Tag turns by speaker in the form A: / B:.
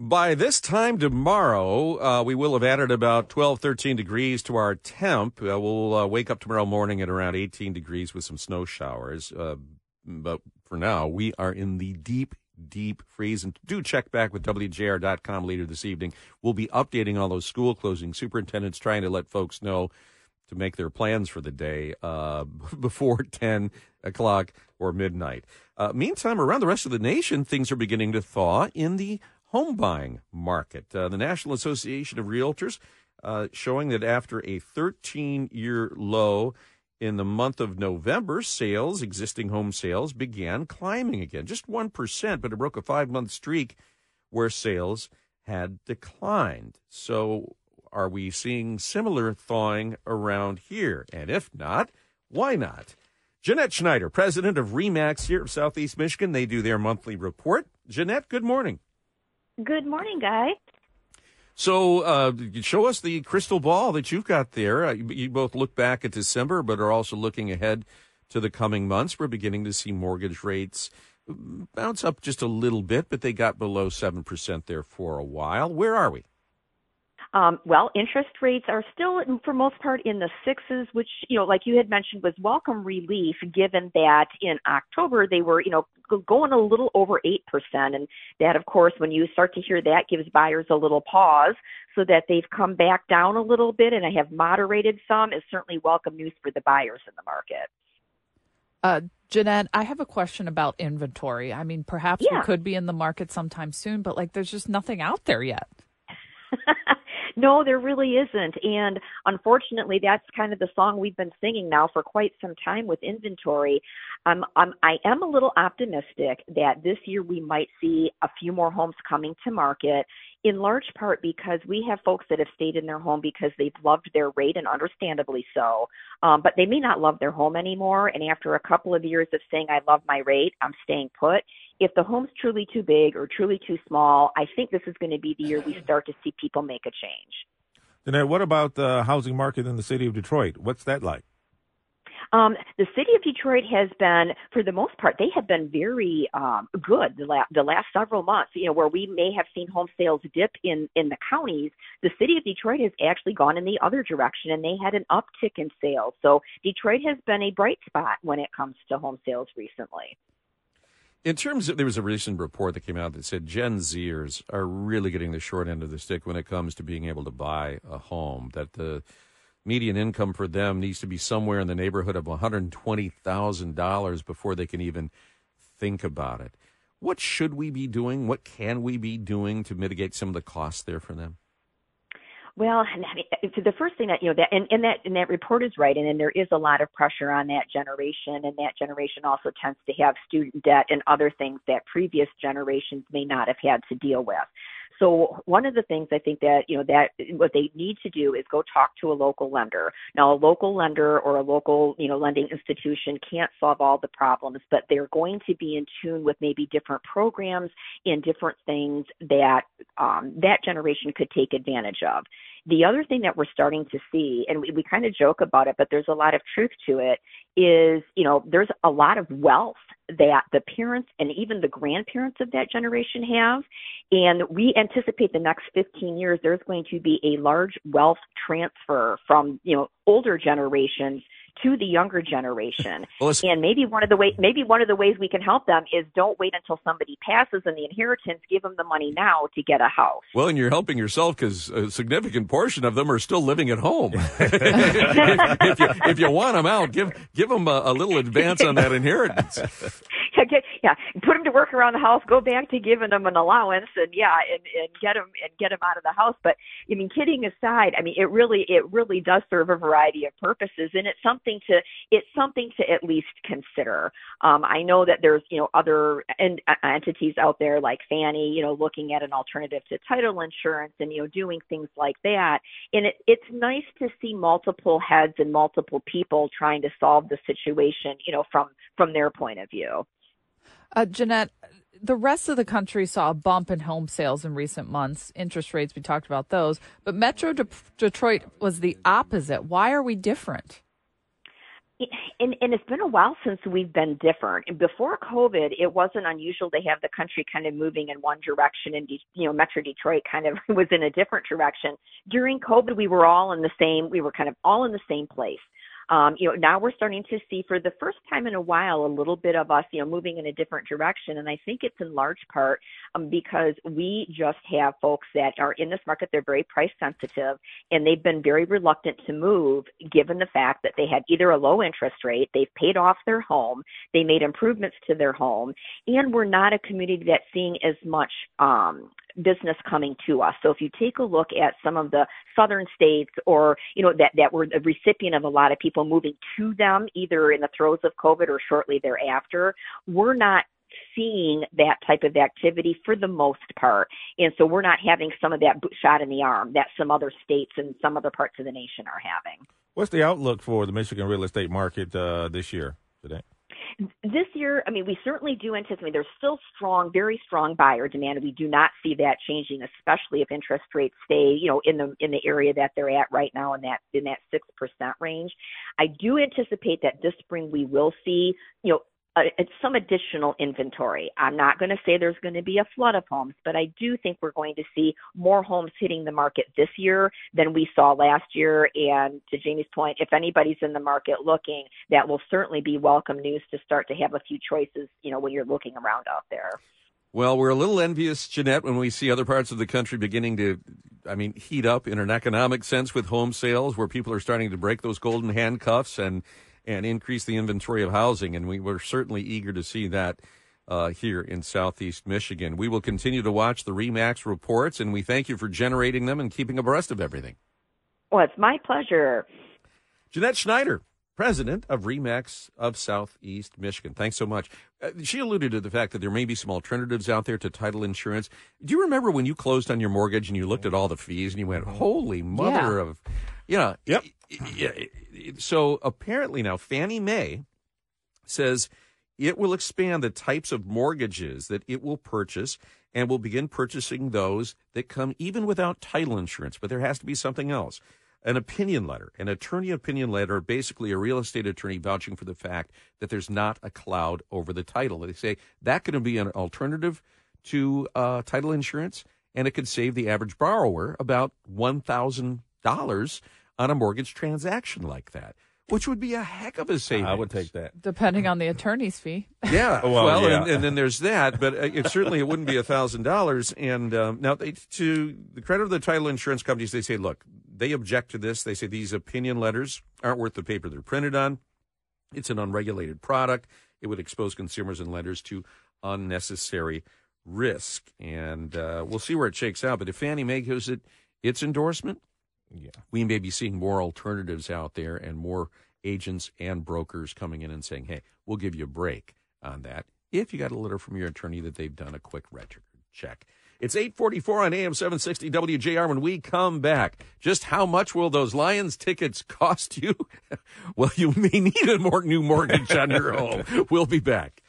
A: By this time tomorrow, uh, we will have added about 12, 13 degrees to our temp. Uh, we'll uh, wake up tomorrow morning at around 18 degrees with some snow showers. Uh, but for now, we are in the deep, deep freeze. And do check back with WJR.com later this evening. We'll be updating all those school closing Superintendents trying to let folks know to make their plans for the day uh, before 10 o'clock or midnight. Uh, meantime, around the rest of the nation, things are beginning to thaw in the home buying market. Uh, the National Association of Realtors uh, showing that after a 13 year low in the month of November, sales, existing home sales, began climbing again. Just 1%, but it broke a five month streak where sales had declined. So, are we seeing similar thawing around here? And if not, why not? Jeanette Schneider, president of REMAX here of Southeast Michigan. They do their monthly report. Jeanette, good morning.
B: Good morning, Guy.
A: So, uh, show us the crystal ball that you've got there. Uh, you both look back at December, but are also looking ahead to the coming months. We're beginning to see mortgage rates bounce up just a little bit, but they got below 7% there for a while. Where are we?
B: Um, well, interest rates are still, for most part, in the sixes, which, you know, like you had mentioned, was welcome relief given that in October they were, you know, going a little over 8%. And that, of course, when you start to hear that, gives buyers a little pause so that they've come back down a little bit and I have moderated some is certainly welcome news for the buyers in the market.
C: Uh, Jeanette, I have a question about inventory. I mean, perhaps yeah. we could be in the market sometime soon, but like there's just nothing out there yet.
B: No, there really isn't. And unfortunately, that's kind of the song we've been singing now for quite some time with inventory. Um, I'm, I am a little optimistic that this year we might see a few more homes coming to market in large part because we have folks that have stayed in their home because they've loved their rate and understandably so. Um, but they may not love their home anymore. And after a couple of years of saying, I love my rate, I'm staying put. If the home's truly too big or truly too small, I think this is going to be the year we start to see people make a change.
D: Then, what about the housing market in the city of Detroit? What's that like?
B: Um, the city of Detroit has been, for the most part, they have been very um, good the, la- the last several months. You know, where we may have seen home sales dip in in the counties, the city of Detroit has actually gone in the other direction, and they had an uptick in sales. So Detroit has been a bright spot when it comes to home sales recently.
A: In terms of, there was a recent report that came out that said Gen Zers are really getting the short end of the stick when it comes to being able to buy a home. That the median income for them needs to be somewhere in the neighborhood of $120,000 before they can even think about it. What should we be doing? What can we be doing to mitigate some of the costs there for them?
B: Well, uh, the first thing that you know that and, and that and that report is right, and then there is a lot of pressure on that generation, and that generation also tends to have student debt and other things that previous generations may not have had to deal with. So one of the things I think that, you know, that what they need to do is go talk to a local lender. Now a local lender or a local, you know, lending institution can't solve all the problems, but they're going to be in tune with maybe different programs and different things that um, that generation could take advantage of. The other thing that we're starting to see, and we, we kind of joke about it, but there's a lot of truth to it, is, you know, there's a lot of wealth that the parents and even the grandparents of that generation have. And we anticipate the next 15 years, there's going to be a large wealth transfer from, you know, older generations to the younger generation. Well, and maybe one of the way maybe one of the ways we can help them is don't wait until somebody passes and the inheritance, give them the money now to get a house.
A: Well, and you're helping yourself because a significant portion of them are still living at home. if, you, if you want them out, give give them a, a little advance on that inheritance.
B: Yeah, get, yeah, put them to work around the house. Go back to giving them an allowance, and yeah, and, and get them and get them out of the house. But I mean, kidding aside, I mean, it really it really does serve a variety of purposes, and it's something to it's something to at least consider. Um, I know that there's you know other en- entities out there like Fannie, you know, looking at an alternative to title insurance and you know doing things like that. And it, it's nice to see multiple heads and multiple people trying to solve the situation, you know, from from their point of view.
C: Uh, Jeanette, the rest of the country saw a bump in home sales in recent months. Interest rates, we talked about those. But Metro De- Detroit was the opposite. Why are we different?
B: and, and it's been a while since we've been different. And before COVID, it wasn't unusual to have the country kind of moving in one direction, and you know, Metro Detroit kind of was in a different direction. During COVID, we were all in the same. We were kind of all in the same place um, you know, now we're starting to see for the first time in a while a little bit of us, you know, moving in a different direction. And I think it's in large part um, because we just have folks that are in this market. They're very price sensitive and they've been very reluctant to move given the fact that they had either a low interest rate, they've paid off their home, they made improvements to their home, and we're not a community that's seeing as much um, business coming to us. So if you take a look at some of the southern states or, you know, that, that were the recipient of a lot of people moving to them either in the throes of COVID or shortly thereafter, we're not seeing that type of activity for the most part. And so we're not having some of that shot in the arm that some other states and some other parts of the nation are having.
D: What's the outlook for the Michigan real estate market uh, this year today?
B: This year, I mean, we certainly do anticipate there's still strong, very strong buyer demand. We do not see that changing, especially if interest rates stay, you know, in the in the area that they're at right now in that in that six percent range. I do anticipate that this spring we will see, you know, uh, some additional inventory. I'm not going to say there's going to be a flood of homes, but I do think we're going to see more homes hitting the market this year than we saw last year. And to Jamie's point, if anybody's in the market looking, that will certainly be welcome news to start to have a few choices, you know, when you're looking around out there.
A: Well, we're a little envious, Jeanette, when we see other parts of the country beginning to, I mean, heat up in an economic sense with home sales, where people are starting to break those golden handcuffs and and increase the inventory of housing. And we were certainly eager to see that uh, here in Southeast Michigan. We will continue to watch the REMAX reports, and we thank you for generating them and keeping abreast of everything.
B: Well, it's my pleasure.
A: Jeanette Schneider, president of REMAX of Southeast Michigan. Thanks so much. Uh, she alluded to the fact that there may be some alternatives out there to title insurance. Do you remember when you closed on your mortgage and you looked at all the fees and you went, "Holy mother yeah. of," you know?
D: Yep.
A: Yeah so apparently now Fannie Mae says it will expand the types of mortgages that it will purchase and will begin purchasing those that come even without title insurance. But there has to be something else. An opinion letter, an attorney opinion letter, basically a real estate attorney vouching for the fact that there's not a cloud over the title. They say that could be an alternative to uh, title insurance, and it could save the average borrower about one thousand dollars on a mortgage transaction like that, which would be a heck of a savings. I
D: would take that.
C: Depending on the attorney's fee.
A: Yeah. well, well yeah. And, and, then there's that, but uh, it certainly it wouldn't be a thousand dollars. And um, now, they, to the credit of the title insurance companies, they say, look, they object to this. They say these opinion letters aren't worth the paper they're printed on. It's an unregulated product. It would expose consumers and lenders to unnecessary risk. And uh, we'll see where it shakes out. But if Fannie Mae gives it its endorsement, yeah. we may be seeing more alternatives out there and more agents and brokers coming in and saying, hey, we'll give you a break on that if you got a letter from your attorney that they've done a quick record check. It's 844 on AM 760 WJR when we come back. Just how much will those Lions tickets cost you? well, you may need a more new mortgage on your home. We'll be back.